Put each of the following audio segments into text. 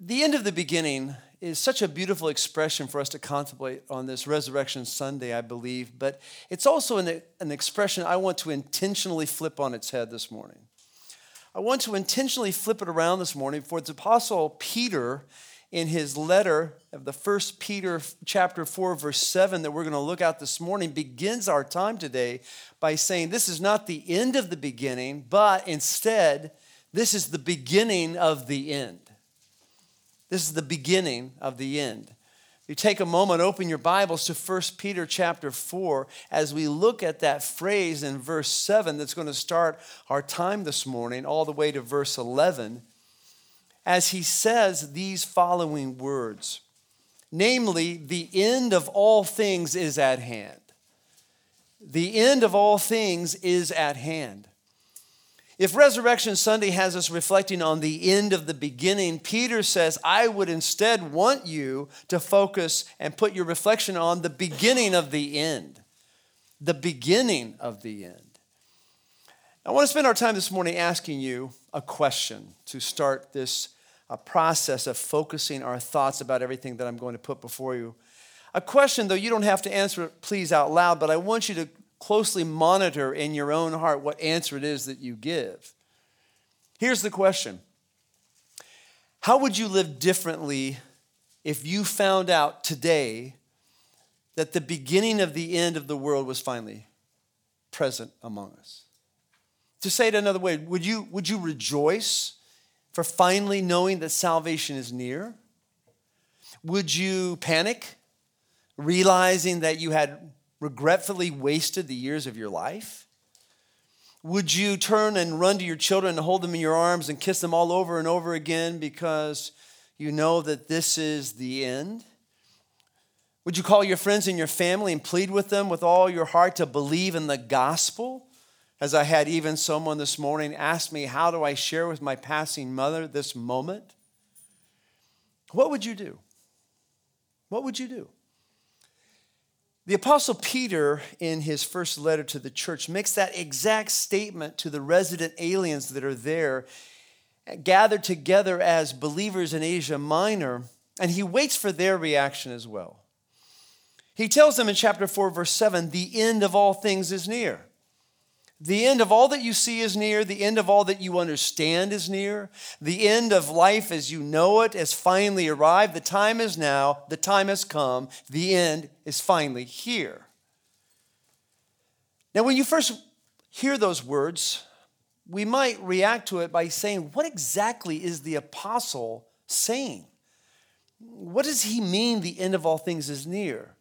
The end of the beginning is such a beautiful expression for us to contemplate on this Resurrection Sunday, I believe, but it's also an, an expression I want to intentionally flip on its head this morning. I want to intentionally flip it around this morning for the Apostle Peter in his letter of the first Peter chapter 4 verse 7 that we're going to look at this morning begins our time today by saying this is not the end of the beginning but instead this is the beginning of the end. This is the beginning of the end. You take a moment, open your Bibles to 1 Peter chapter 4 as we look at that phrase in verse 7 that's going to start our time this morning, all the way to verse 11, as he says these following words Namely, the end of all things is at hand. The end of all things is at hand. If Resurrection Sunday has us reflecting on the end of the beginning, Peter says, I would instead want you to focus and put your reflection on the beginning of the end. The beginning of the end. I want to spend our time this morning asking you a question to start this uh, process of focusing our thoughts about everything that I'm going to put before you. A question, though you don't have to answer it, please, out loud, but I want you to closely monitor in your own heart what answer it is that you give. Here's the question How would you live differently if you found out today that the beginning of the end of the world was finally present among us? To say it another way, would you, would you rejoice for finally knowing that salvation is near? Would you panic, realizing that you had regretfully wasted the years of your life? Would you turn and run to your children and hold them in your arms and kiss them all over and over again because you know that this is the end? Would you call your friends and your family and plead with them with all your heart to believe in the gospel? As I had even someone this morning ask me, How do I share with my passing mother this moment? What would you do? What would you do? The Apostle Peter, in his first letter to the church, makes that exact statement to the resident aliens that are there, gathered together as believers in Asia Minor, and he waits for their reaction as well. He tells them in chapter 4, verse 7 the end of all things is near. The end of all that you see is near. The end of all that you understand is near. The end of life as you know it has finally arrived. The time is now. The time has come. The end is finally here. Now, when you first hear those words, we might react to it by saying, What exactly is the apostle saying? What does he mean the end of all things is near?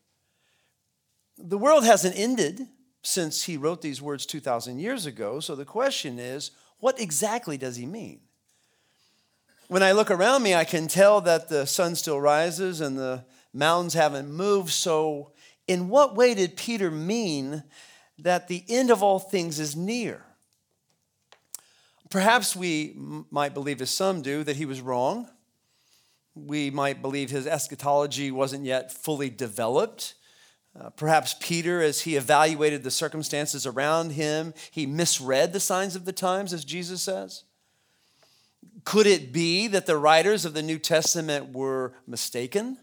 The world hasn't ended since he wrote these words 2,000 years ago. So the question is, what exactly does he mean? When I look around me, I can tell that the sun still rises and the mountains haven't moved. So, in what way did Peter mean that the end of all things is near? Perhaps we might believe, as some do, that he was wrong. We might believe his eschatology wasn't yet fully developed. Uh, perhaps Peter, as he evaluated the circumstances around him, he misread the signs of the times, as Jesus says. Could it be that the writers of the New Testament were mistaken?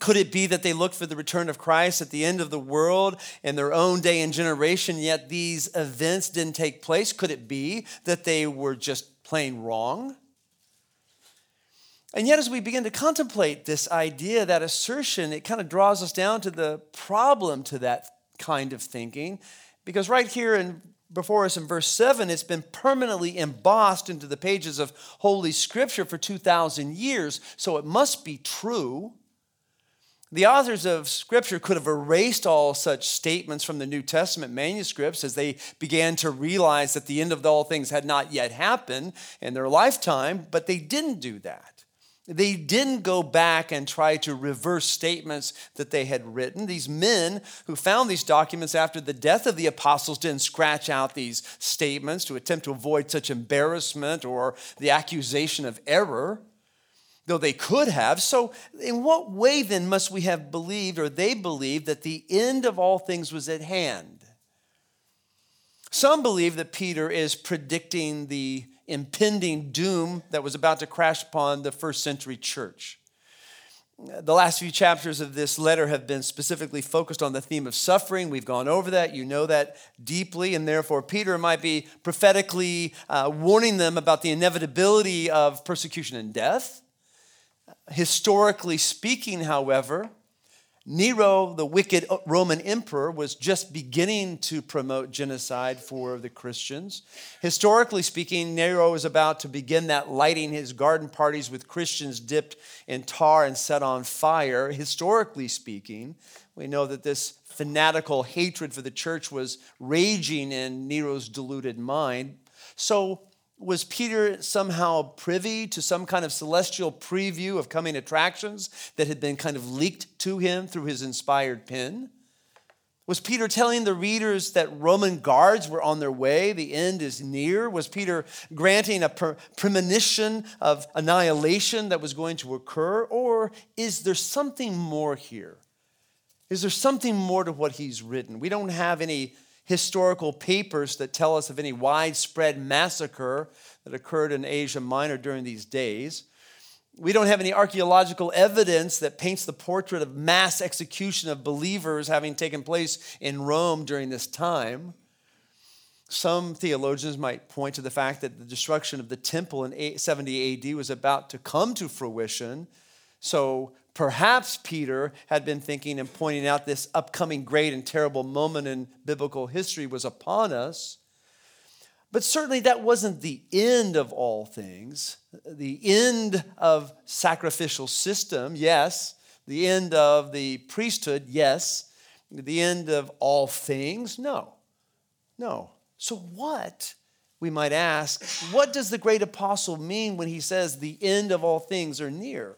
Could it be that they looked for the return of Christ at the end of the world in their own day and generation, yet these events didn't take place? Could it be that they were just plain wrong? And yet, as we begin to contemplate this idea, that assertion, it kind of draws us down to the problem to that kind of thinking. Because right here in before us in verse 7, it's been permanently embossed into the pages of Holy Scripture for 2,000 years, so it must be true. The authors of Scripture could have erased all such statements from the New Testament manuscripts as they began to realize that the end of all things had not yet happened in their lifetime, but they didn't do that. They didn't go back and try to reverse statements that they had written. These men who found these documents after the death of the apostles didn't scratch out these statements to attempt to avoid such embarrassment or the accusation of error, though they could have. So, in what way then must we have believed, or they believed, that the end of all things was at hand? Some believe that Peter is predicting the impending doom that was about to crash upon the first century church. The last few chapters of this letter have been specifically focused on the theme of suffering. We've gone over that. You know that deeply. And therefore, Peter might be prophetically uh, warning them about the inevitability of persecution and death. Historically speaking, however, Nero, the wicked Roman emperor, was just beginning to promote genocide for the Christians. Historically speaking, Nero was about to begin that lighting his garden parties with Christians dipped in tar and set on fire. Historically speaking, we know that this fanatical hatred for the church was raging in Nero's deluded mind. So, was Peter somehow privy to some kind of celestial preview of coming attractions that had been kind of leaked to him through his inspired pen? Was Peter telling the readers that Roman guards were on their way? The end is near? Was Peter granting a premonition of annihilation that was going to occur? Or is there something more here? Is there something more to what he's written? We don't have any historical papers that tell us of any widespread massacre that occurred in Asia Minor during these days. We don't have any archaeological evidence that paints the portrait of mass execution of believers having taken place in Rome during this time. Some theologians might point to the fact that the destruction of the temple in 70 AD was about to come to fruition. So Perhaps Peter had been thinking and pointing out this upcoming great and terrible moment in biblical history was upon us. But certainly that wasn't the end of all things. The end of sacrificial system, yes. The end of the priesthood, yes. The end of all things, no. No. So what? We might ask, what does the great apostle mean when he says the end of all things are near?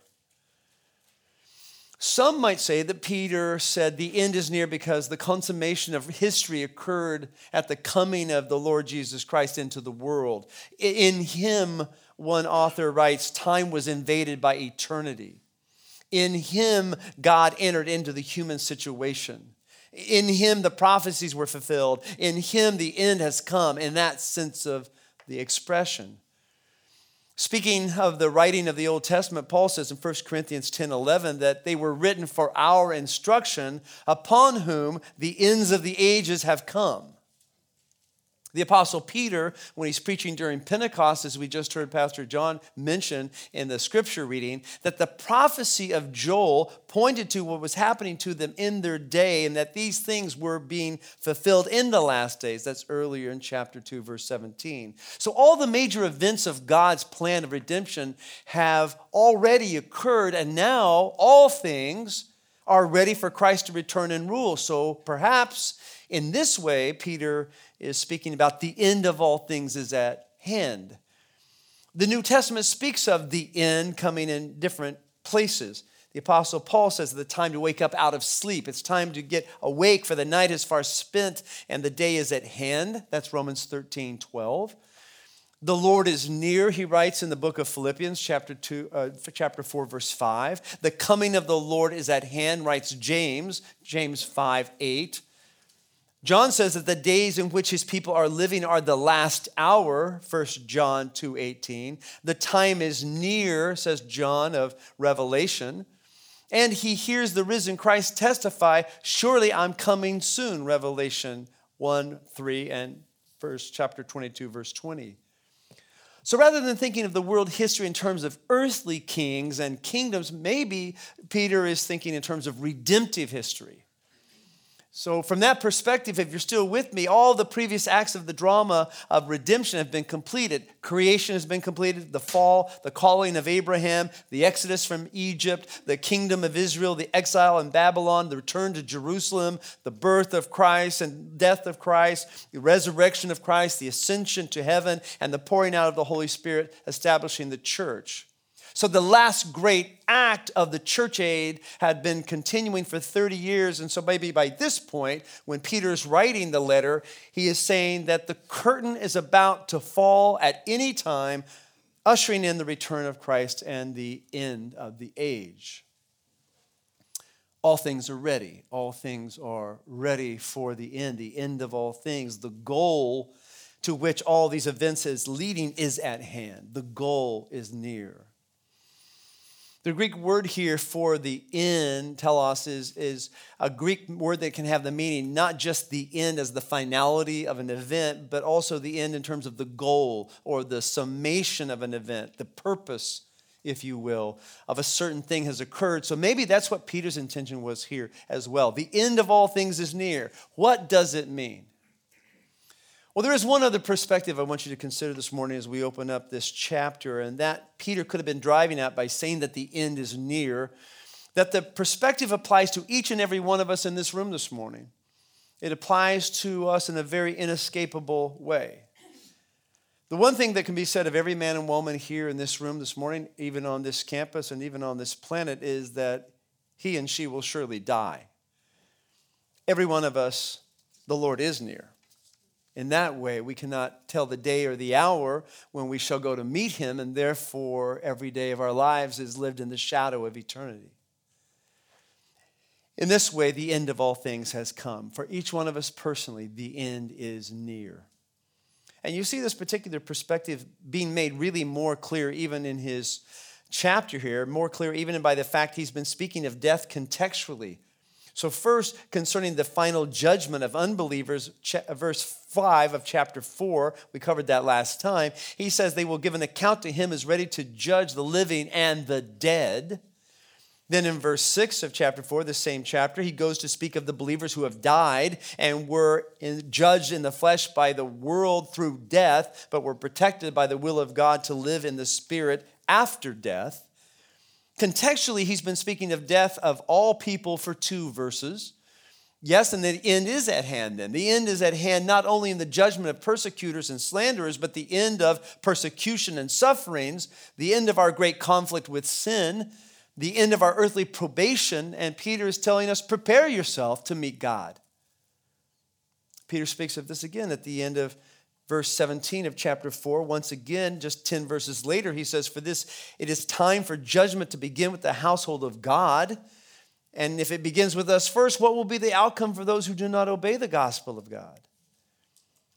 Some might say that Peter said the end is near because the consummation of history occurred at the coming of the Lord Jesus Christ into the world. In him, one author writes, time was invaded by eternity. In him, God entered into the human situation. In him, the prophecies were fulfilled. In him, the end has come, in that sense of the expression. Speaking of the writing of the Old Testament, Paul says in 1 Corinthians 10 11 that they were written for our instruction, upon whom the ends of the ages have come. The Apostle Peter, when he's preaching during Pentecost, as we just heard Pastor John mention in the scripture reading, that the prophecy of Joel pointed to what was happening to them in their day and that these things were being fulfilled in the last days. That's earlier in chapter 2, verse 17. So, all the major events of God's plan of redemption have already occurred, and now all things are ready for Christ to return and rule. So, perhaps in this way, Peter is speaking about the end of all things is at hand. The New Testament speaks of the end coming in different places. The Apostle Paul says the time to wake up out of sleep. It's time to get awake, for the night is far spent and the day is at hand. That's Romans 13 12. The Lord is near, he writes in the book of Philippians, chapter, two, uh, chapter 4, verse 5. The coming of the Lord is at hand, writes James, James 5 8. John says that the days in which his people are living are the last hour, 1 John 2:18. The time is near, says John of Revelation. And he hears the risen Christ testify, surely I'm coming soon, Revelation 1, 3, and verse chapter 22, verse 20. So rather than thinking of the world history in terms of earthly kings and kingdoms, maybe Peter is thinking in terms of redemptive history. So, from that perspective, if you're still with me, all the previous acts of the drama of redemption have been completed. Creation has been completed, the fall, the calling of Abraham, the exodus from Egypt, the kingdom of Israel, the exile in Babylon, the return to Jerusalem, the birth of Christ and death of Christ, the resurrection of Christ, the ascension to heaven, and the pouring out of the Holy Spirit, establishing the church. So the last great act of the church age had been continuing for 30 years. And so maybe by this point, when Peter's writing the letter, he is saying that the curtain is about to fall at any time, ushering in the return of Christ and the end of the age. All things are ready. All things are ready for the end, the end of all things. The goal to which all these events is leading is at hand. The goal is near. The Greek word here for the end, telos, is, is a Greek word that can have the meaning not just the end as the finality of an event, but also the end in terms of the goal or the summation of an event, the purpose, if you will, of a certain thing has occurred. So maybe that's what Peter's intention was here as well. The end of all things is near. What does it mean? Well, there is one other perspective I want you to consider this morning as we open up this chapter, and that Peter could have been driving at by saying that the end is near. That the perspective applies to each and every one of us in this room this morning. It applies to us in a very inescapable way. The one thing that can be said of every man and woman here in this room this morning, even on this campus and even on this planet, is that he and she will surely die. Every one of us, the Lord is near. In that way, we cannot tell the day or the hour when we shall go to meet him, and therefore, every day of our lives is lived in the shadow of eternity. In this way, the end of all things has come. For each one of us personally, the end is near. And you see this particular perspective being made really more clear even in his chapter here, more clear even by the fact he's been speaking of death contextually so, first, concerning the final judgment of unbelievers, uh, verse 5 of chapter 4, we covered that last time. He says they will give an account to him as ready to judge the living and the dead. Then in verse 6 of chapter 4, the same chapter, he goes to speak of the believers who have died and were in, judged in the flesh by the world through death, but were protected by the will of God to live in the spirit after death. Contextually, he's been speaking of death of all people for two verses. Yes, and the end is at hand then. The end is at hand not only in the judgment of persecutors and slanderers, but the end of persecution and sufferings, the end of our great conflict with sin, the end of our earthly probation. And Peter is telling us prepare yourself to meet God. Peter speaks of this again at the end of verse 17 of chapter 4. Once again, just 10 verses later, he says, For this, it is time for judgment to begin with the household of God. And if it begins with us first, what will be the outcome for those who do not obey the gospel of God?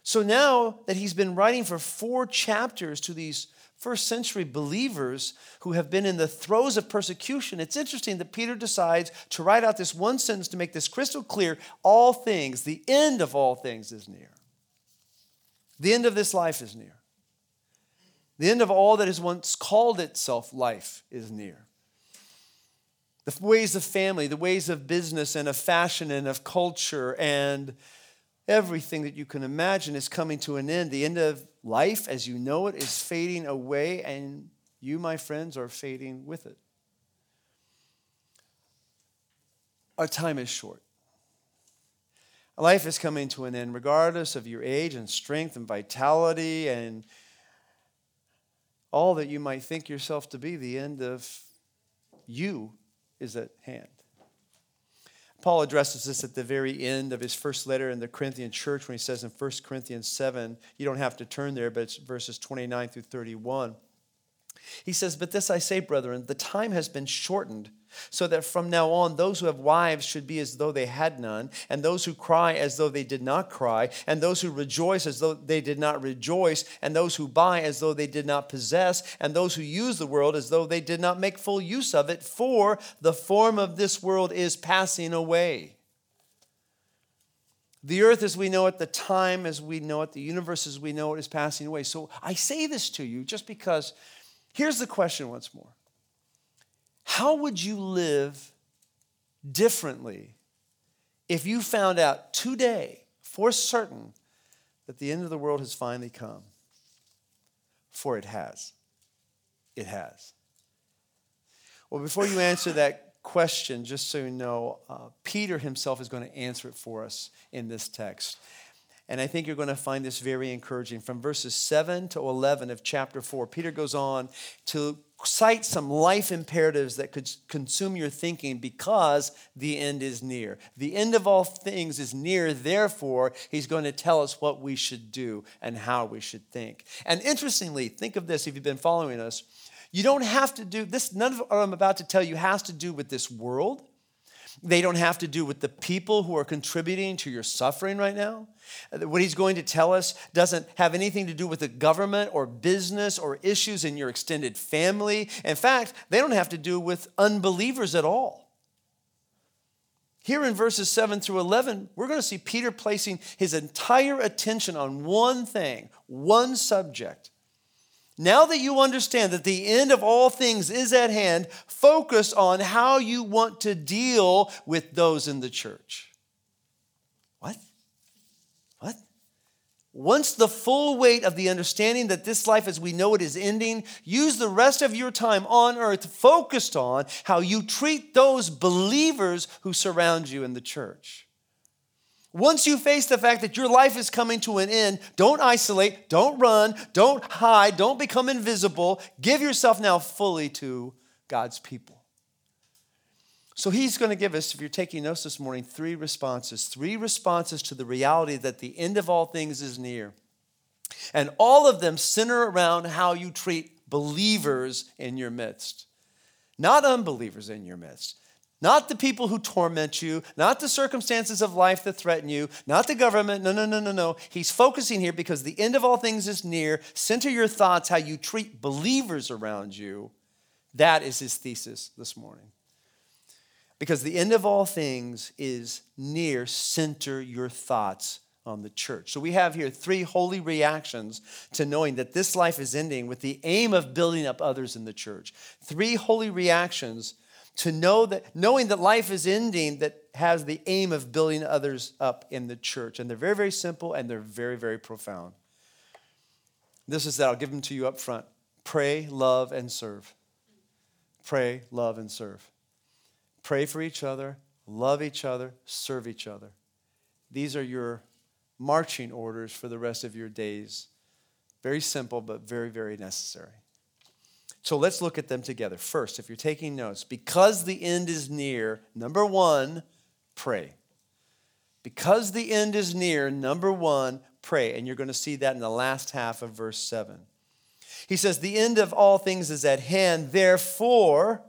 So now that he's been writing for four chapters to these first century believers who have been in the throes of persecution, it's interesting that Peter decides to write out this one sentence to make this crystal clear all things, the end of all things is near. The end of this life is near. The end of all that has once called itself life is near. The ways of family, the ways of business and of fashion and of culture and everything that you can imagine is coming to an end. The end of life, as you know it, is fading away, and you, my friends, are fading with it. Our time is short. Life is coming to an end, regardless of your age and strength and vitality and all that you might think yourself to be. The end of you is at hand. Paul addresses this at the very end of his first letter in the Corinthian church when he says in 1 Corinthians 7, you don't have to turn there, but it's verses 29 through 31. He says, But this I say, brethren, the time has been shortened so that from now on those who have wives should be as though they had none, and those who cry as though they did not cry, and those who rejoice as though they did not rejoice, and those who buy as though they did not possess, and those who use the world as though they did not make full use of it, for the form of this world is passing away. The earth as we know it, the time as we know it, the universe as we know it is passing away. So I say this to you just because here's the question once more how would you live differently if you found out today, for certain, that the end of the world has finally come? For it has. It has. Well, before you answer that question, just so you know, uh, Peter himself is going to answer it for us in this text. And I think you're going to find this very encouraging. From verses 7 to 11 of chapter 4, Peter goes on to cite some life imperatives that could consume your thinking because the end is near. The end of all things is near, therefore, he's going to tell us what we should do and how we should think. And interestingly, think of this if you've been following us. You don't have to do this, none of what I'm about to tell you has to do with this world. They don't have to do with the people who are contributing to your suffering right now. What he's going to tell us doesn't have anything to do with the government or business or issues in your extended family. In fact, they don't have to do with unbelievers at all. Here in verses 7 through 11, we're going to see Peter placing his entire attention on one thing, one subject. Now that you understand that the end of all things is at hand, focus on how you want to deal with those in the church. What? What? Once the full weight of the understanding that this life as we know it is ending, use the rest of your time on earth focused on how you treat those believers who surround you in the church. Once you face the fact that your life is coming to an end, don't isolate, don't run, don't hide, don't become invisible. Give yourself now fully to God's people. So he's going to give us, if you're taking notes this morning, three responses. Three responses to the reality that the end of all things is near. And all of them center around how you treat believers in your midst, not unbelievers in your midst. Not the people who torment you, not the circumstances of life that threaten you, not the government. No, no, no, no, no. He's focusing here because the end of all things is near. Center your thoughts how you treat believers around you. That is his thesis this morning. Because the end of all things is near. Center your thoughts on the church. So we have here three holy reactions to knowing that this life is ending with the aim of building up others in the church. Three holy reactions to know that knowing that life is ending that has the aim of building others up in the church. And they're very very simple and they're very very profound. This is that i'll give them to you up front. Pray love and serve. Pray love and serve. Pray for each other love each other serve each other. These are your marching orders for the rest of your days. Very simple but very very necessary so let's look at them together. First, if you're taking notes, because the end is near, number one, pray. Because the end is near, number one, pray. And you're going to see that in the last half of verse 7. He says, The end of all things is at hand, therefore,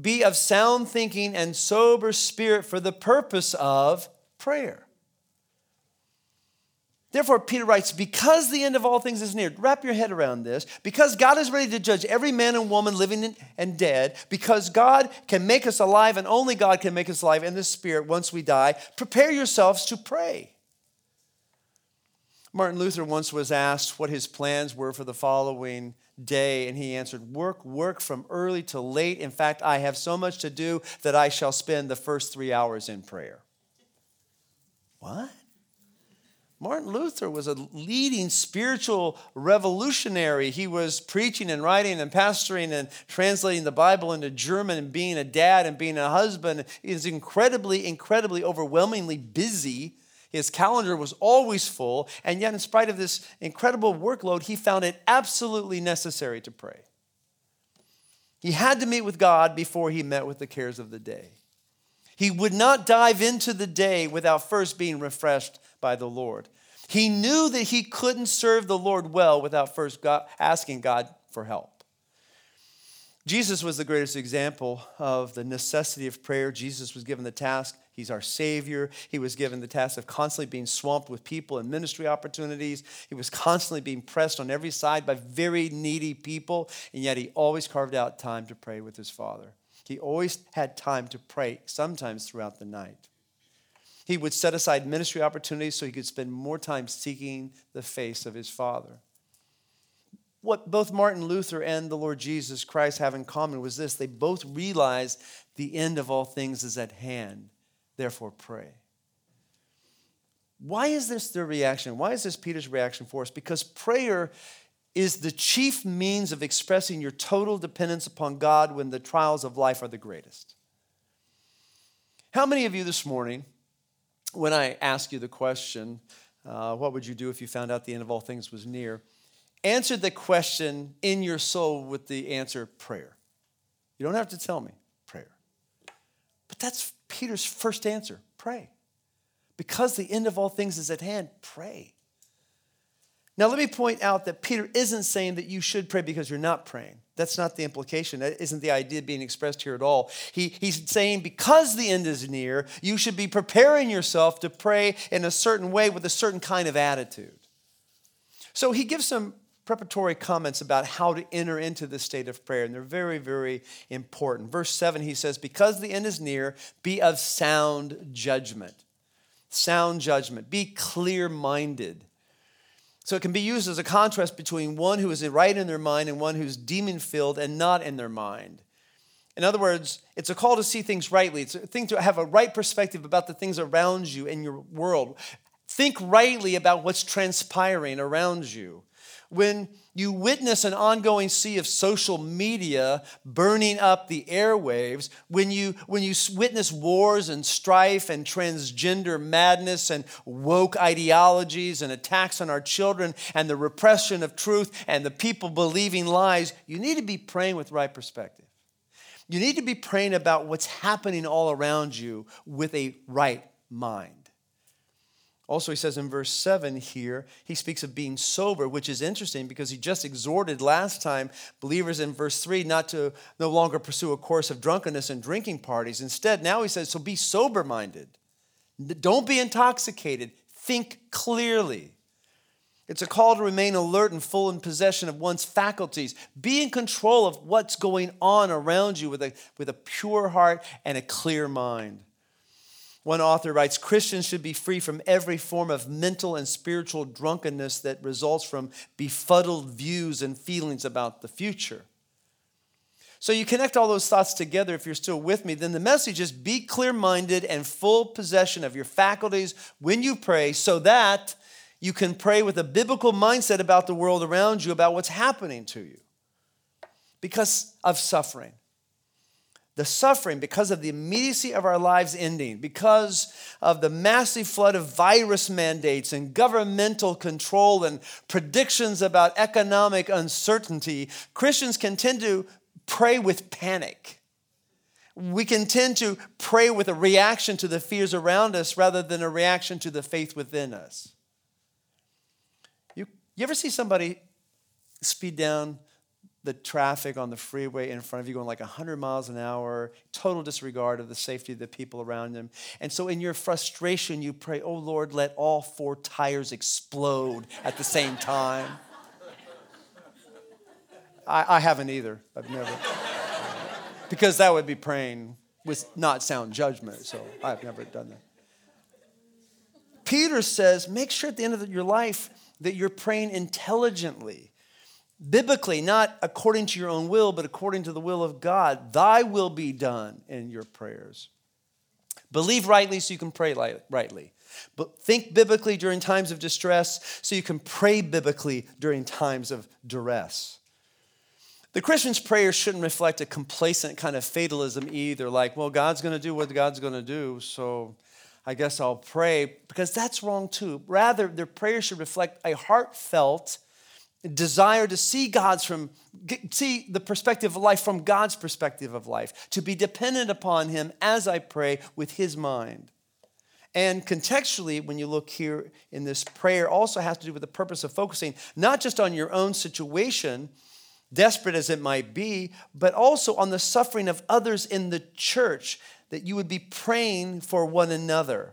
be of sound thinking and sober spirit for the purpose of prayer. Therefore, Peter writes, because the end of all things is near, wrap your head around this, because God is ready to judge every man and woman living and dead, because God can make us alive and only God can make us alive in the spirit once we die, prepare yourselves to pray. Martin Luther once was asked what his plans were for the following day, and he answered, Work, work from early to late. In fact, I have so much to do that I shall spend the first three hours in prayer. What? Martin Luther was a leading spiritual revolutionary. He was preaching and writing and pastoring and translating the Bible into German and being a dad and being a husband. He was incredibly, incredibly, overwhelmingly busy. His calendar was always full, and yet, in spite of this incredible workload, he found it absolutely necessary to pray. He had to meet with God before he met with the cares of the day. He would not dive into the day without first being refreshed by the Lord. He knew that he couldn't serve the Lord well without first God, asking God for help. Jesus was the greatest example of the necessity of prayer. Jesus was given the task, he's our Savior. He was given the task of constantly being swamped with people and ministry opportunities. He was constantly being pressed on every side by very needy people, and yet he always carved out time to pray with his Father. He always had time to pray, sometimes throughout the night. He would set aside ministry opportunities so he could spend more time seeking the face of his Father. What both Martin Luther and the Lord Jesus Christ have in common was this they both realized the end of all things is at hand. Therefore, pray. Why is this their reaction? Why is this Peter's reaction for us? Because prayer is the chief means of expressing your total dependence upon God when the trials of life are the greatest. How many of you this morning when I ask you the question, uh, what would you do if you found out the end of all things was near? Answer the question in your soul with the answer prayer. You don't have to tell me prayer. But that's Peter's first answer pray. Because the end of all things is at hand, pray. Now, let me point out that Peter isn't saying that you should pray because you're not praying. That's not the implication. That isn't the idea being expressed here at all. He, he's saying because the end is near, you should be preparing yourself to pray in a certain way with a certain kind of attitude. So he gives some preparatory comments about how to enter into the state of prayer, and they're very, very important. Verse 7, he says, Because the end is near, be of sound judgment. Sound judgment. Be clear minded. So it can be used as a contrast between one who is right in their mind and one who's demon filled and not in their mind. In other words, it's a call to see things rightly. It's a thing to have a right perspective about the things around you in your world. Think rightly about what's transpiring around you when you witness an ongoing sea of social media burning up the airwaves, when you, when you witness wars and strife and transgender madness and woke ideologies and attacks on our children and the repression of truth and the people believing lies, you need to be praying with right perspective. You need to be praying about what's happening all around you with a right mind. Also, he says in verse 7 here, he speaks of being sober, which is interesting because he just exhorted last time believers in verse 3 not to no longer pursue a course of drunkenness and drinking parties. Instead, now he says, so be sober minded. Don't be intoxicated. Think clearly. It's a call to remain alert and full in possession of one's faculties. Be in control of what's going on around you with a, with a pure heart and a clear mind. One author writes Christians should be free from every form of mental and spiritual drunkenness that results from befuddled views and feelings about the future. So you connect all those thoughts together if you're still with me, then the message is be clear minded and full possession of your faculties when you pray so that you can pray with a biblical mindset about the world around you, about what's happening to you because of suffering the suffering because of the immediacy of our lives ending, because of the massive flood of virus mandates and governmental control and predictions about economic uncertainty, Christians can tend to pray with panic. We can tend to pray with a reaction to the fears around us rather than a reaction to the faith within us. You, you ever see somebody speed down the traffic on the freeway in front of you going like 100 miles an hour, total disregard of the safety of the people around them. And so, in your frustration, you pray, Oh Lord, let all four tires explode at the same time. I, I haven't either. I've never. because that would be praying with not sound judgment. So, I've never done that. Peter says, Make sure at the end of your life that you're praying intelligently biblically, not according to your own will, but according to the will of God. Thy will be done in your prayers. Believe rightly so you can pray rightly. But think biblically during times of distress so you can pray biblically during times of duress. The Christian's prayer shouldn't reflect a complacent kind of fatalism either, like, well, God's going to do what God's going to do, so I guess I'll pray, because that's wrong too. Rather, their prayer should reflect a heartfelt, desire to see God's from see the perspective of life from God's perspective of life, to be dependent upon him as I pray with his mind. And contextually, when you look here in this prayer, also has to do with the purpose of focusing not just on your own situation, desperate as it might be, but also on the suffering of others in the church, that you would be praying for one another.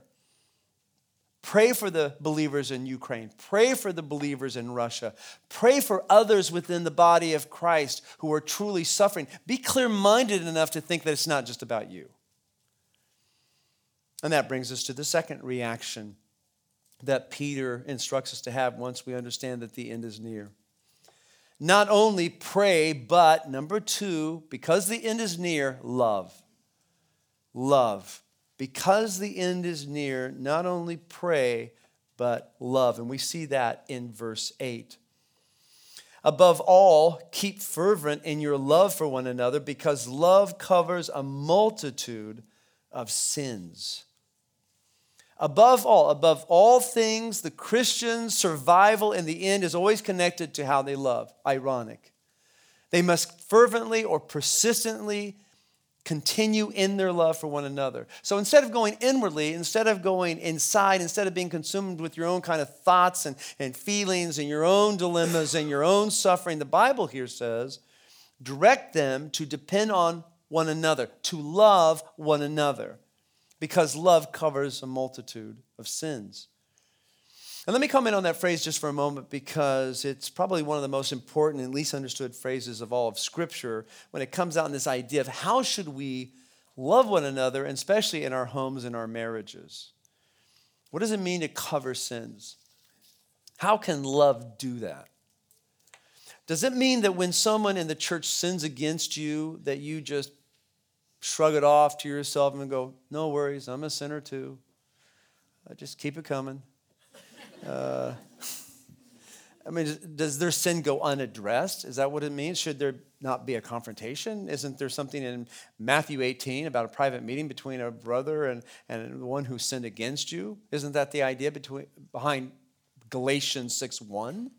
Pray for the believers in Ukraine. Pray for the believers in Russia. Pray for others within the body of Christ who are truly suffering. Be clear minded enough to think that it's not just about you. And that brings us to the second reaction that Peter instructs us to have once we understand that the end is near. Not only pray, but number two, because the end is near, love. Love because the end is near, not only pray, but love. And we see that in verse 8. Above all, keep fervent in your love for one another because love covers a multitude of sins. Above all, above all things, the Christian's survival in the end is always connected to how they love. Ironic. They must fervently or persistently continue in their love for one another. So instead of going inwardly, instead of going inside, instead of being consumed with your own kind of thoughts and, and feelings and your own dilemmas and your own suffering, the Bible here says, direct them to depend on one another, to love one another, because love covers a multitude of sins. And let me comment on that phrase just for a moment because it's probably one of the most important and least understood phrases of all of Scripture when it comes out in this idea of how should we love one another, and especially in our homes and our marriages. What does it mean to cover sins? How can love do that? Does it mean that when someone in the church sins against you, that you just shrug it off to yourself and go, No worries, I'm a sinner too. I just keep it coming. Uh, I mean, does their sin go unaddressed? Is that what it means? Should there not be a confrontation? Isn't there something in Matthew 18 about a private meeting between a brother and, and the one who sinned against you? Isn't that the idea between, behind Galatians 6 1?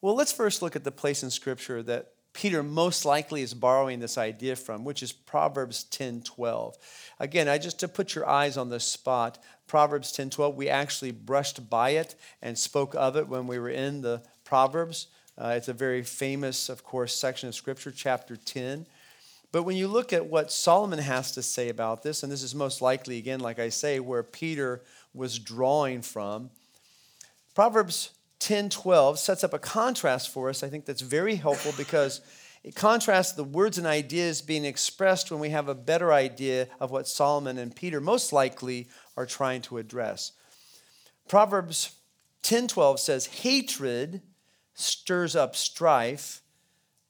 Well, let's first look at the place in Scripture that Peter most likely is borrowing this idea from, which is Proverbs 10 12. Again, I just to put your eyes on this spot, Proverbs 10 12, we actually brushed by it and spoke of it when we were in the Proverbs. Uh, it's a very famous, of course, section of Scripture, chapter 10. But when you look at what Solomon has to say about this, and this is most likely, again, like I say, where Peter was drawing from, Proverbs 10 12 sets up a contrast for us, I think that's very helpful because it contrasts the words and ideas being expressed when we have a better idea of what Solomon and Peter most likely are trying to address. Proverbs 10:12 says, Hatred stirs up strife,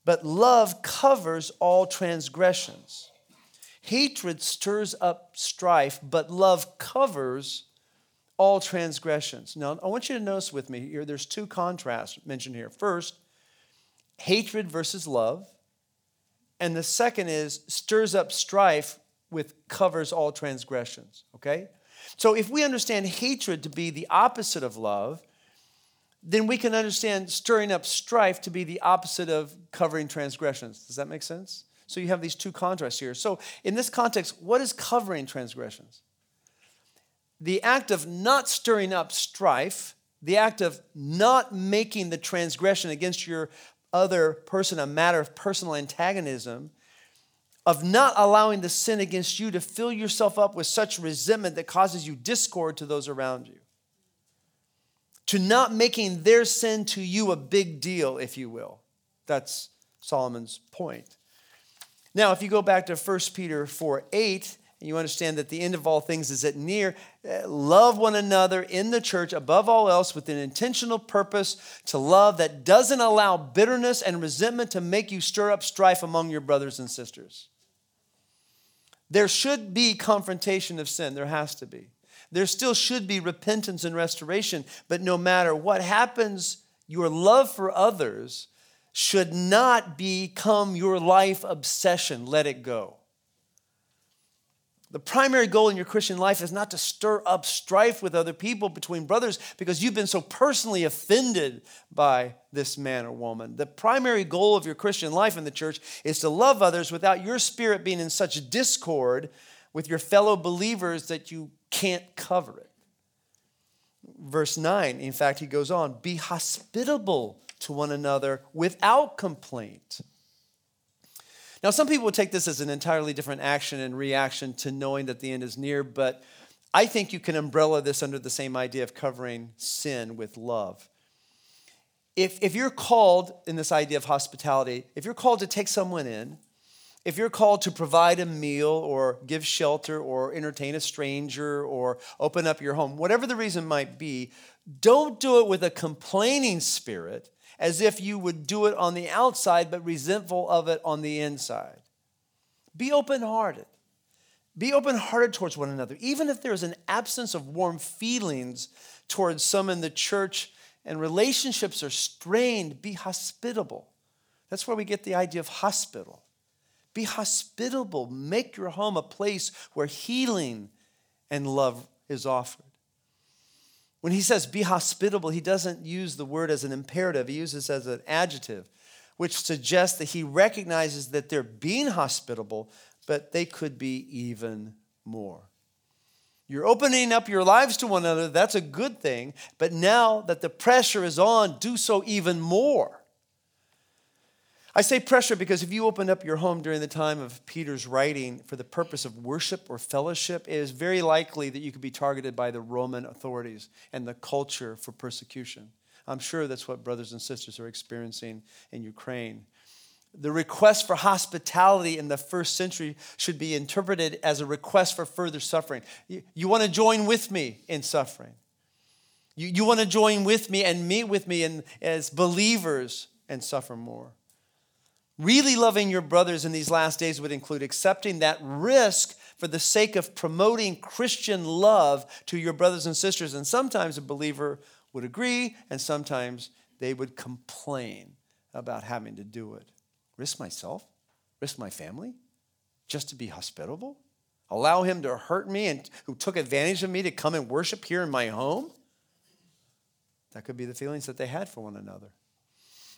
but love covers all transgressions. Hatred stirs up strife, but love covers all transgressions. Now, I want you to notice with me here, there's two contrasts mentioned here. First, hatred versus love. And the second is stirs up strife with covers all transgressions. Okay? So if we understand hatred to be the opposite of love, then we can understand stirring up strife to be the opposite of covering transgressions. Does that make sense? So you have these two contrasts here. So in this context, what is covering transgressions? the act of not stirring up strife, the act of not making the transgression against your other person a matter of personal antagonism, of not allowing the sin against you to fill yourself up with such resentment that causes you discord to those around you. To not making their sin to you a big deal, if you will. That's Solomon's point. Now, if you go back to 1 Peter 4 8, and you understand that the end of all things is at near. Uh, love one another in the church above all else with an intentional purpose to love that doesn't allow bitterness and resentment to make you stir up strife among your brothers and sisters. There should be confrontation of sin, there has to be. There still should be repentance and restoration, but no matter what happens, your love for others should not become your life obsession. Let it go. The primary goal in your Christian life is not to stir up strife with other people between brothers because you've been so personally offended by this man or woman. The primary goal of your Christian life in the church is to love others without your spirit being in such discord with your fellow believers that you can't cover it. Verse 9, in fact, he goes on be hospitable to one another without complaint. Now, some people would take this as an entirely different action and reaction to knowing that the end is near, but I think you can umbrella this under the same idea of covering sin with love. If, if you're called in this idea of hospitality, if you're called to take someone in, if you're called to provide a meal or give shelter or entertain a stranger or open up your home, whatever the reason might be, don't do it with a complaining spirit as if you would do it on the outside, but resentful of it on the inside. Be open hearted. Be open hearted towards one another, even if there's an absence of warm feelings towards some in the church and relationships are strained. Be hospitable. That's where we get the idea of hospital. Be hospitable. Make your home a place where healing and love is offered. When he says be hospitable, he doesn't use the word as an imperative, he uses it as an adjective, which suggests that he recognizes that they're being hospitable, but they could be even more. You're opening up your lives to one another, that's a good thing, but now that the pressure is on, do so even more. I say pressure because if you opened up your home during the time of Peter's writing for the purpose of worship or fellowship, it is very likely that you could be targeted by the Roman authorities and the culture for persecution. I'm sure that's what brothers and sisters are experiencing in Ukraine. The request for hospitality in the first century should be interpreted as a request for further suffering. You, you want to join with me in suffering. You, you want to join with me and meet with me in, as believers and suffer more. Really loving your brothers in these last days would include accepting that risk for the sake of promoting Christian love to your brothers and sisters. And sometimes a believer would agree, and sometimes they would complain about having to do it. Risk myself? Risk my family? Just to be hospitable? Allow him to hurt me and who took advantage of me to come and worship here in my home? That could be the feelings that they had for one another.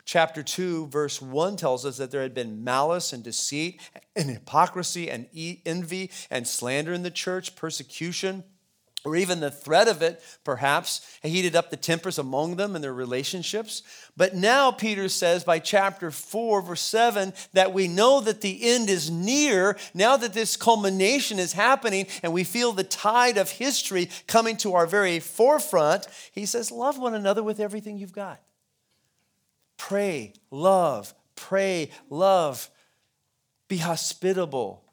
Chapter 2, verse 1 tells us that there had been malice and deceit and hypocrisy and envy and slander in the church, persecution, or even the threat of it, perhaps, heated up the tempers among them and their relationships. But now, Peter says by chapter 4, verse 7, that we know that the end is near, now that this culmination is happening and we feel the tide of history coming to our very forefront. He says, Love one another with everything you've got. Pray, love, pray, love. Be hospitable.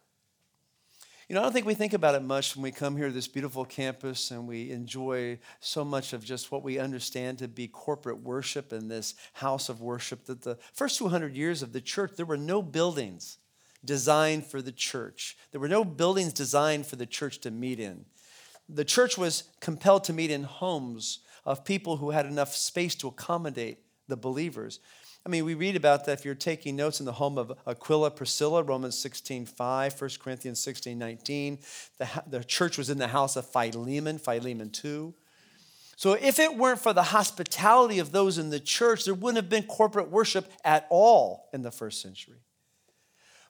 You know, I don't think we think about it much when we come here to this beautiful campus and we enjoy so much of just what we understand to be corporate worship in this house of worship. That the first 200 years of the church, there were no buildings designed for the church, there were no buildings designed for the church to meet in. The church was compelled to meet in homes of people who had enough space to accommodate the believers. I mean, we read about that if you're taking notes in the home of Aquila, Priscilla, Romans 16, 5, 1 Corinthians 16, 19. The, the church was in the house of Philemon, Philemon 2. So if it weren't for the hospitality of those in the church, there wouldn't have been corporate worship at all in the first century.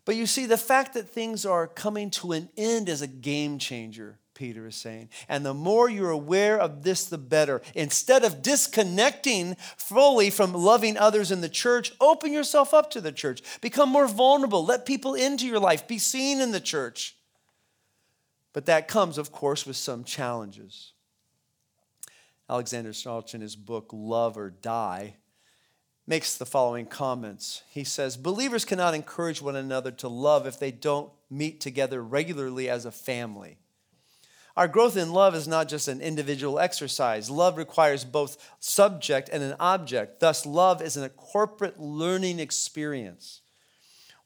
But you see, the fact that things are coming to an end is a game changer Peter is saying. And the more you're aware of this, the better. Instead of disconnecting fully from loving others in the church, open yourself up to the church. Become more vulnerable. Let people into your life. Be seen in the church. But that comes, of course, with some challenges. Alexander Strauch, in his book Love or Die, makes the following comments. He says, Believers cannot encourage one another to love if they don't meet together regularly as a family. Our growth in love is not just an individual exercise. Love requires both subject and an object. Thus, love is a corporate learning experience.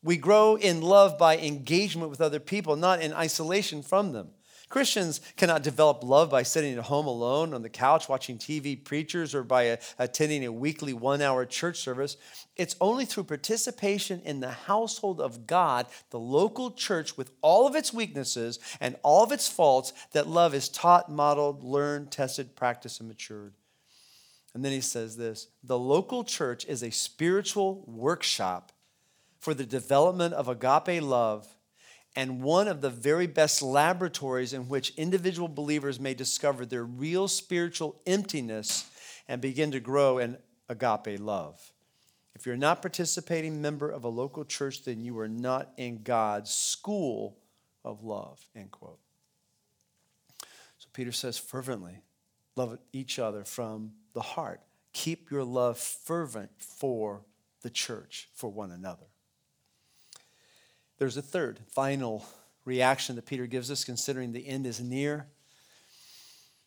We grow in love by engagement with other people, not in isolation from them. Christians cannot develop love by sitting at home alone on the couch watching TV preachers or by uh, attending a weekly one hour church service. It's only through participation in the household of God, the local church, with all of its weaknesses and all of its faults, that love is taught, modeled, learned, tested, practiced, and matured. And then he says this the local church is a spiritual workshop for the development of agape love and one of the very best laboratories in which individual believers may discover their real spiritual emptiness and begin to grow in agape love. If you're not participating member of a local church, then you are not in God's school of love, end quote. So Peter says fervently, love each other from the heart. Keep your love fervent for the church, for one another. There's a third, final reaction that Peter gives us considering the end is near.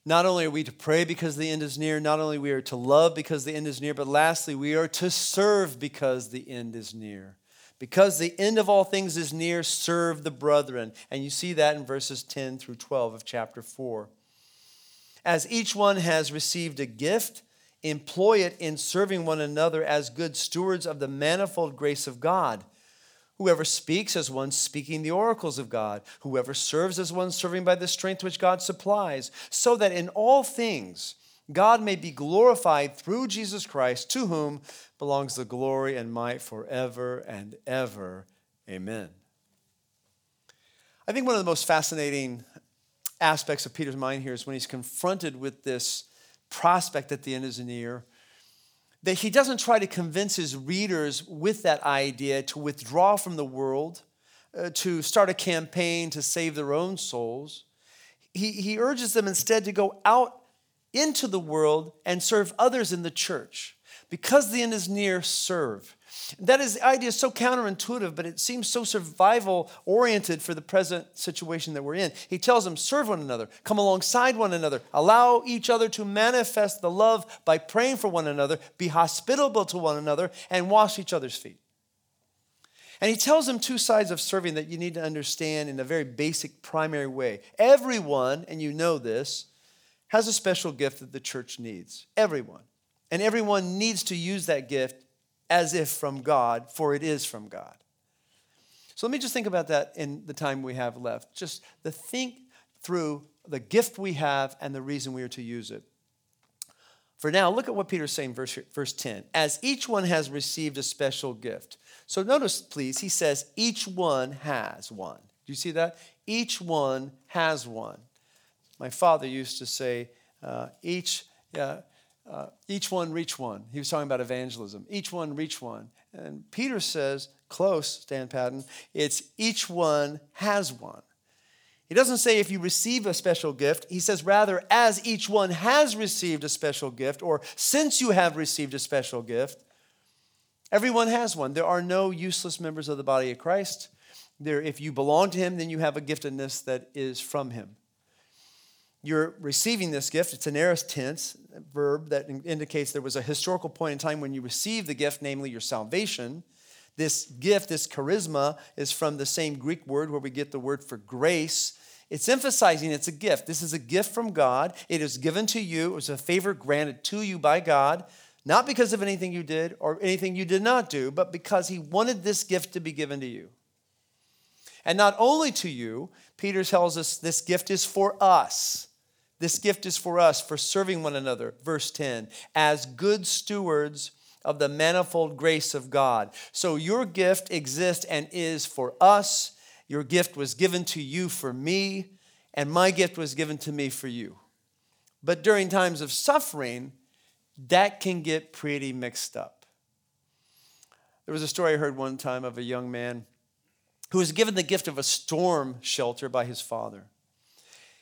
Not only are we to pray because the end is near, not only we are to love because the end is near, but lastly, we are to serve because the end is near. Because the end of all things is near, serve the brethren. And you see that in verses 10 through 12 of chapter 4. As each one has received a gift, employ it in serving one another as good stewards of the manifold grace of God. Whoever speaks as one speaking the oracles of God, whoever serves as one serving by the strength which God supplies, so that in all things God may be glorified through Jesus Christ, to whom belongs the glory and might forever and ever. Amen. I think one of the most fascinating aspects of Peter's mind here is when he's confronted with this prospect at the end is near, that he doesn't try to convince his readers with that idea to withdraw from the world, uh, to start a campaign to save their own souls. He, he urges them instead to go out into the world and serve others in the church. Because the end is near, serve. That is, the idea is so counterintuitive, but it seems so survival oriented for the present situation that we're in. He tells them, serve one another, come alongside one another, allow each other to manifest the love by praying for one another, be hospitable to one another, and wash each other's feet. And he tells them two sides of serving that you need to understand in a very basic, primary way. Everyone, and you know this, has a special gift that the church needs. Everyone. And everyone needs to use that gift as if from God, for it is from God. So let me just think about that in the time we have left. Just the think through the gift we have and the reason we are to use it. For now, look at what Peter's saying, verse, verse 10. As each one has received a special gift. So notice, please, he says, each one has one. Do you see that? Each one has one. My father used to say, uh, each, uh, uh, each one reach one. He was talking about evangelism. Each one reach one. And Peter says, close, Stan Patton, it's each one has one. He doesn't say if you receive a special gift. He says rather, as each one has received a special gift, or since you have received a special gift, everyone has one. There are no useless members of the body of Christ. There, if you belong to him, then you have a giftedness that is from him you're receiving this gift. It's an aorist tense verb that indicates there was a historical point in time when you received the gift, namely your salvation. This gift, this charisma, is from the same Greek word where we get the word for grace. It's emphasizing it's a gift. This is a gift from God. It is given to you. It was a favor granted to you by God, not because of anything you did or anything you did not do, but because He wanted this gift to be given to you. And not only to you, Peter tells us this gift is for us. This gift is for us, for serving one another. Verse 10 as good stewards of the manifold grace of God. So your gift exists and is for us. Your gift was given to you for me, and my gift was given to me for you. But during times of suffering, that can get pretty mixed up. There was a story I heard one time of a young man who was given the gift of a storm shelter by his father.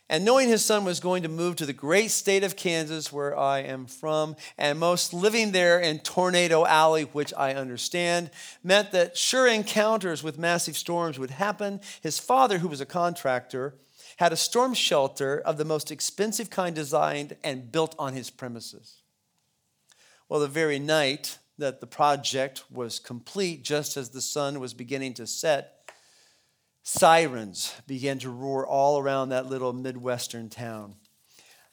And knowing his son was going to move to the great state of Kansas, where I am from, and most living there in Tornado Alley, which I understand, meant that sure encounters with massive storms would happen. His father, who was a contractor, had a storm shelter of the most expensive kind designed and built on his premises. Well, the very night that the project was complete, just as the sun was beginning to set, Sirens began to roar all around that little Midwestern town.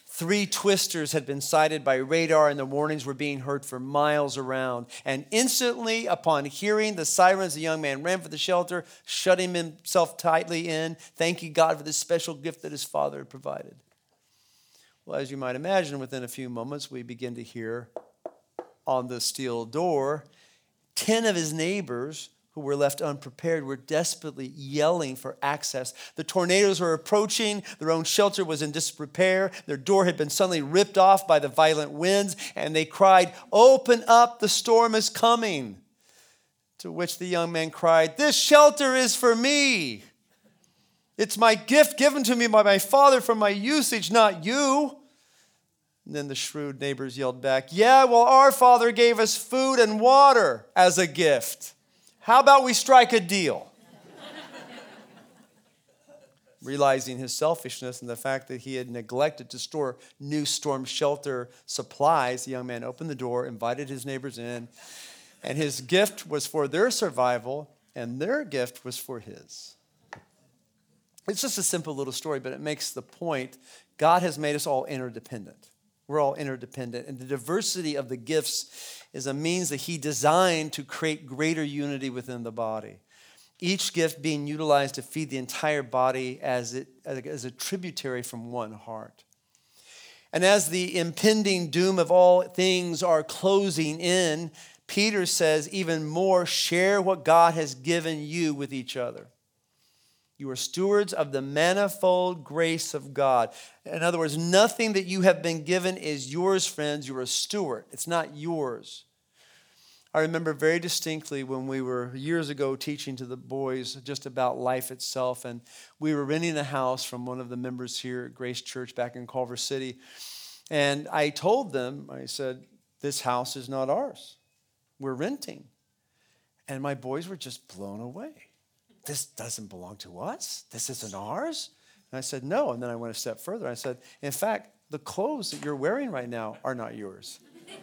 Three twisters had been sighted by radar, and the warnings were being heard for miles around. And instantly, upon hearing the sirens, the young man ran for the shelter, shutting himself tightly in, thanking God for this special gift that his father had provided. Well, as you might imagine, within a few moments, we begin to hear on the steel door 10 of his neighbors who were left unprepared were desperately yelling for access. The tornadoes were approaching, their own shelter was in disrepair, their door had been suddenly ripped off by the violent winds, and they cried, Open up, the storm is coming. To which the young man cried, This shelter is for me. It's my gift given to me by my father for my usage, not you. And then the shrewd neighbors yelled back, Yeah, well, our father gave us food and water as a gift. How about we strike a deal? Realizing his selfishness and the fact that he had neglected to store new storm shelter supplies, the young man opened the door, invited his neighbors in, and his gift was for their survival, and their gift was for his. It's just a simple little story, but it makes the point God has made us all interdependent. We're all interdependent. And the diversity of the gifts is a means that He designed to create greater unity within the body. Each gift being utilized to feed the entire body as, it, as a tributary from one heart. And as the impending doom of all things are closing in, Peter says, even more, share what God has given you with each other. You are stewards of the manifold grace of God. In other words, nothing that you have been given is yours, friends. You're a steward, it's not yours. I remember very distinctly when we were years ago teaching to the boys just about life itself, and we were renting a house from one of the members here at Grace Church back in Culver City. And I told them, I said, This house is not ours. We're renting. And my boys were just blown away. This doesn't belong to us. This isn't ours. And I said, No. And then I went a step further. I said, In fact, the clothes that you're wearing right now are not yours.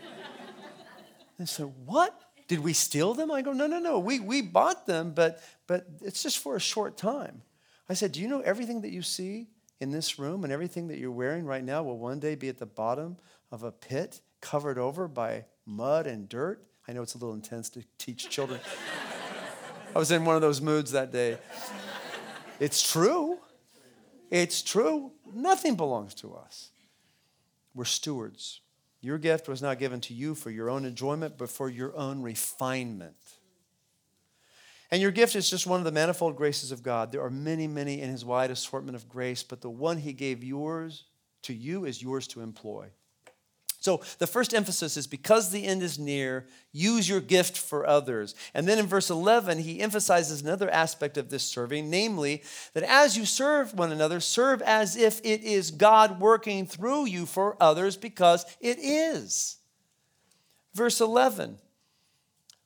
They said, What? Did we steal them? I go, No, no, no. We, we bought them, but, but it's just for a short time. I said, Do you know everything that you see in this room and everything that you're wearing right now will one day be at the bottom of a pit covered over by mud and dirt? I know it's a little intense to teach children. I was in one of those moods that day. It's true. It's true. Nothing belongs to us. We're stewards. Your gift was not given to you for your own enjoyment, but for your own refinement. And your gift is just one of the manifold graces of God. There are many, many in his wide assortment of grace, but the one he gave yours to you is yours to employ. So the first emphasis is because the end is near, use your gift for others. And then in verse 11, he emphasizes another aspect of this serving, namely that as you serve one another, serve as if it is God working through you for others because it is. Verse 11,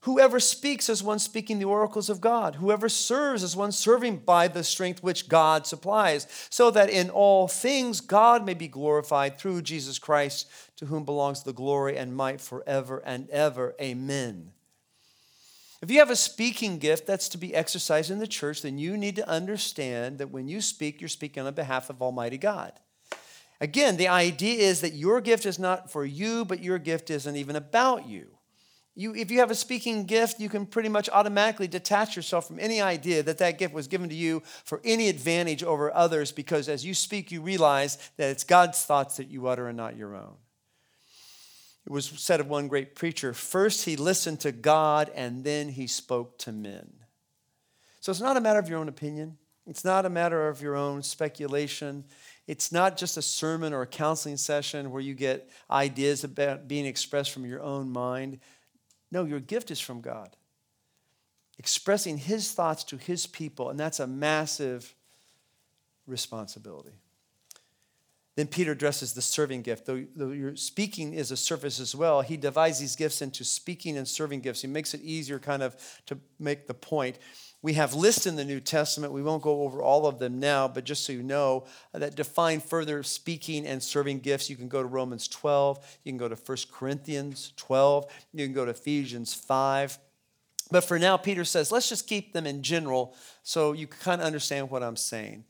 Whoever speaks as one speaking the oracles of God. Whoever serves as one serving by the strength which God supplies, so that in all things God may be glorified through Jesus Christ, to whom belongs the glory and might forever and ever. Amen. If you have a speaking gift that's to be exercised in the church, then you need to understand that when you speak, you're speaking on behalf of Almighty God. Again, the idea is that your gift is not for you, but your gift isn't even about you. You, if you have a speaking gift, you can pretty much automatically detach yourself from any idea that that gift was given to you for any advantage over others because as you speak, you realize that it's God's thoughts that you utter and not your own. It was said of one great preacher first he listened to God and then he spoke to men. So it's not a matter of your own opinion, it's not a matter of your own speculation. It's not just a sermon or a counseling session where you get ideas about being expressed from your own mind. No, your gift is from God. Expressing His thoughts to His people, and that's a massive responsibility. Then Peter addresses the serving gift. Though, though your speaking is a service as well, he divides these gifts into speaking and serving gifts. He makes it easier, kind of, to make the point. We have lists in the New Testament. We won't go over all of them now, but just so you know, uh, that define further speaking and serving gifts, you can go to Romans 12, you can go to 1 Corinthians 12, you can go to Ephesians 5. But for now, Peter says, let's just keep them in general so you kind of understand what I'm saying.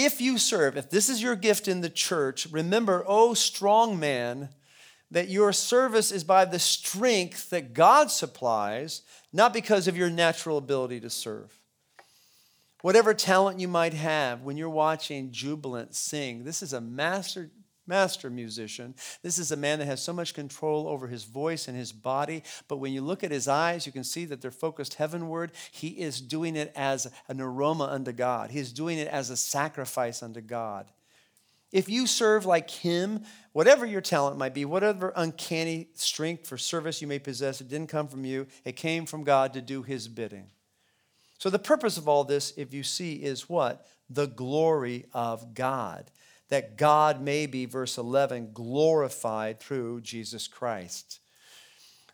If you serve, if this is your gift in the church, remember, oh strong man, that your service is by the strength that God supplies, not because of your natural ability to serve. Whatever talent you might have when you're watching Jubilant sing, this is a master master musician. This is a man that has so much control over his voice and his body, but when you look at his eyes, you can see that they're focused heavenward. He is doing it as an aroma unto God, he's doing it as a sacrifice unto God. If you serve like him, whatever your talent might be, whatever uncanny strength for service you may possess, it didn't come from you. It came from God to do his bidding. So, the purpose of all this, if you see, is what? The glory of God. That God may be, verse 11, glorified through Jesus Christ.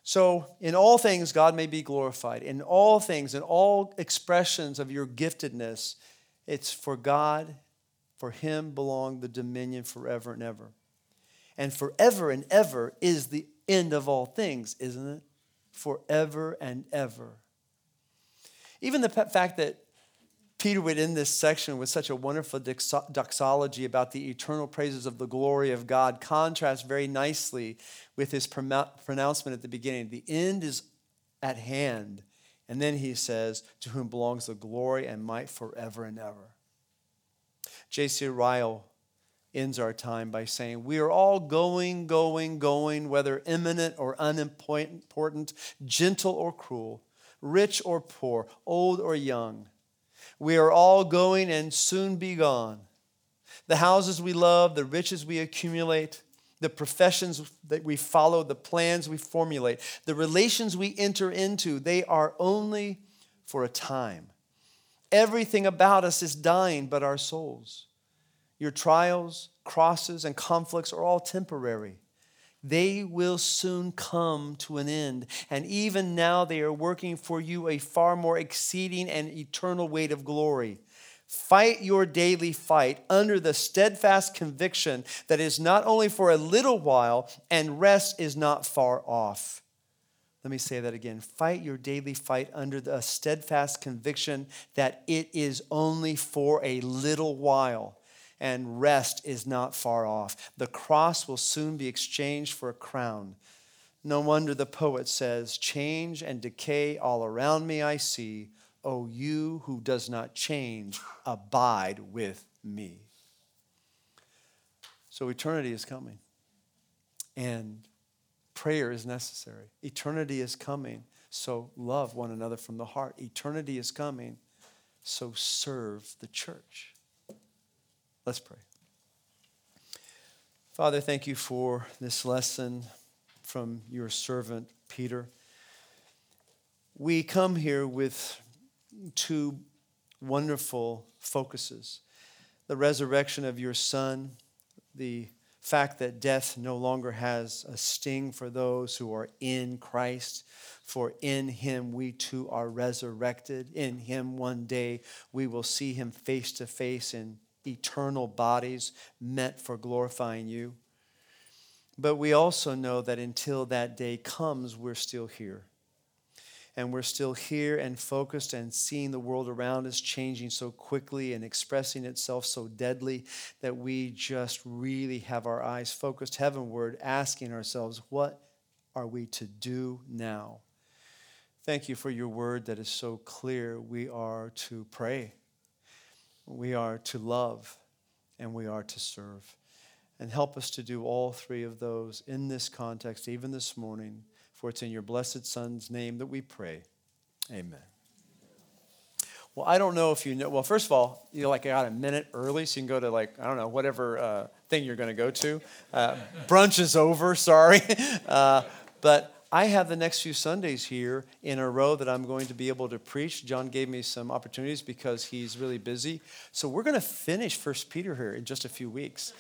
So, in all things, God may be glorified. In all things, in all expressions of your giftedness, it's for God for him belong the dominion forever and ever. And forever and ever is the end of all things, isn't it? Forever and ever. Even the fact that Peter would end this section with such a wonderful doxology about the eternal praises of the glory of God contrasts very nicely with his pronouncement at the beginning. The end is at hand. And then he says, To whom belongs the glory and might forever and ever. J.C. Ryle ends our time by saying, We are all going, going, going, whether imminent or unimportant, gentle or cruel, rich or poor, old or young. We are all going and soon be gone. The houses we love, the riches we accumulate, the professions that we follow, the plans we formulate, the relations we enter into, they are only for a time. Everything about us is dying but our souls. Your trials, crosses, and conflicts are all temporary. They will soon come to an end. And even now, they are working for you a far more exceeding and eternal weight of glory. Fight your daily fight under the steadfast conviction that is not only for a little while, and rest is not far off. Let me say that again. Fight your daily fight under the steadfast conviction that it is only for a little while and rest is not far off. The cross will soon be exchanged for a crown. No wonder the poet says, Change and decay all around me I see. O you who does not change, abide with me. So eternity is coming. And prayer is necessary. Eternity is coming. So love one another from the heart. Eternity is coming. So serve the church. Let's pray. Father, thank you for this lesson from your servant Peter. We come here with two wonderful focuses the resurrection of your Son, the fact that death no longer has a sting for those who are in Christ. For in him we too are resurrected. In him one day we will see him face to face in eternal bodies meant for glorifying you. But we also know that until that day comes, we're still here. And we're still here and focused and seeing the world around us changing so quickly and expressing itself so deadly that we just really have our eyes focused heavenward, asking ourselves, what are we to do now? Thank you for your word that is so clear. We are to pray we are to love, and we are to serve. And help us to do all three of those in this context, even this morning. For it's in your blessed Son's name that we pray. Amen. Well, I don't know if you know. Well, first of all, you like got a minute early, so you can go to like I don't know whatever uh, thing you're going to go to. Uh, brunch is over. Sorry, uh, but I have the next few Sundays here in a row that I'm going to be able to preach. John gave me some opportunities because he's really busy. So we're going to finish First Peter here in just a few weeks.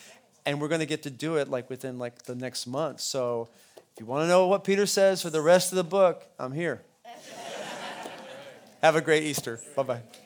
And we're going to get to do it like within like the next month. So if you want to know what Peter says for the rest of the book, I'm here. have a great Easter. Bye-bye.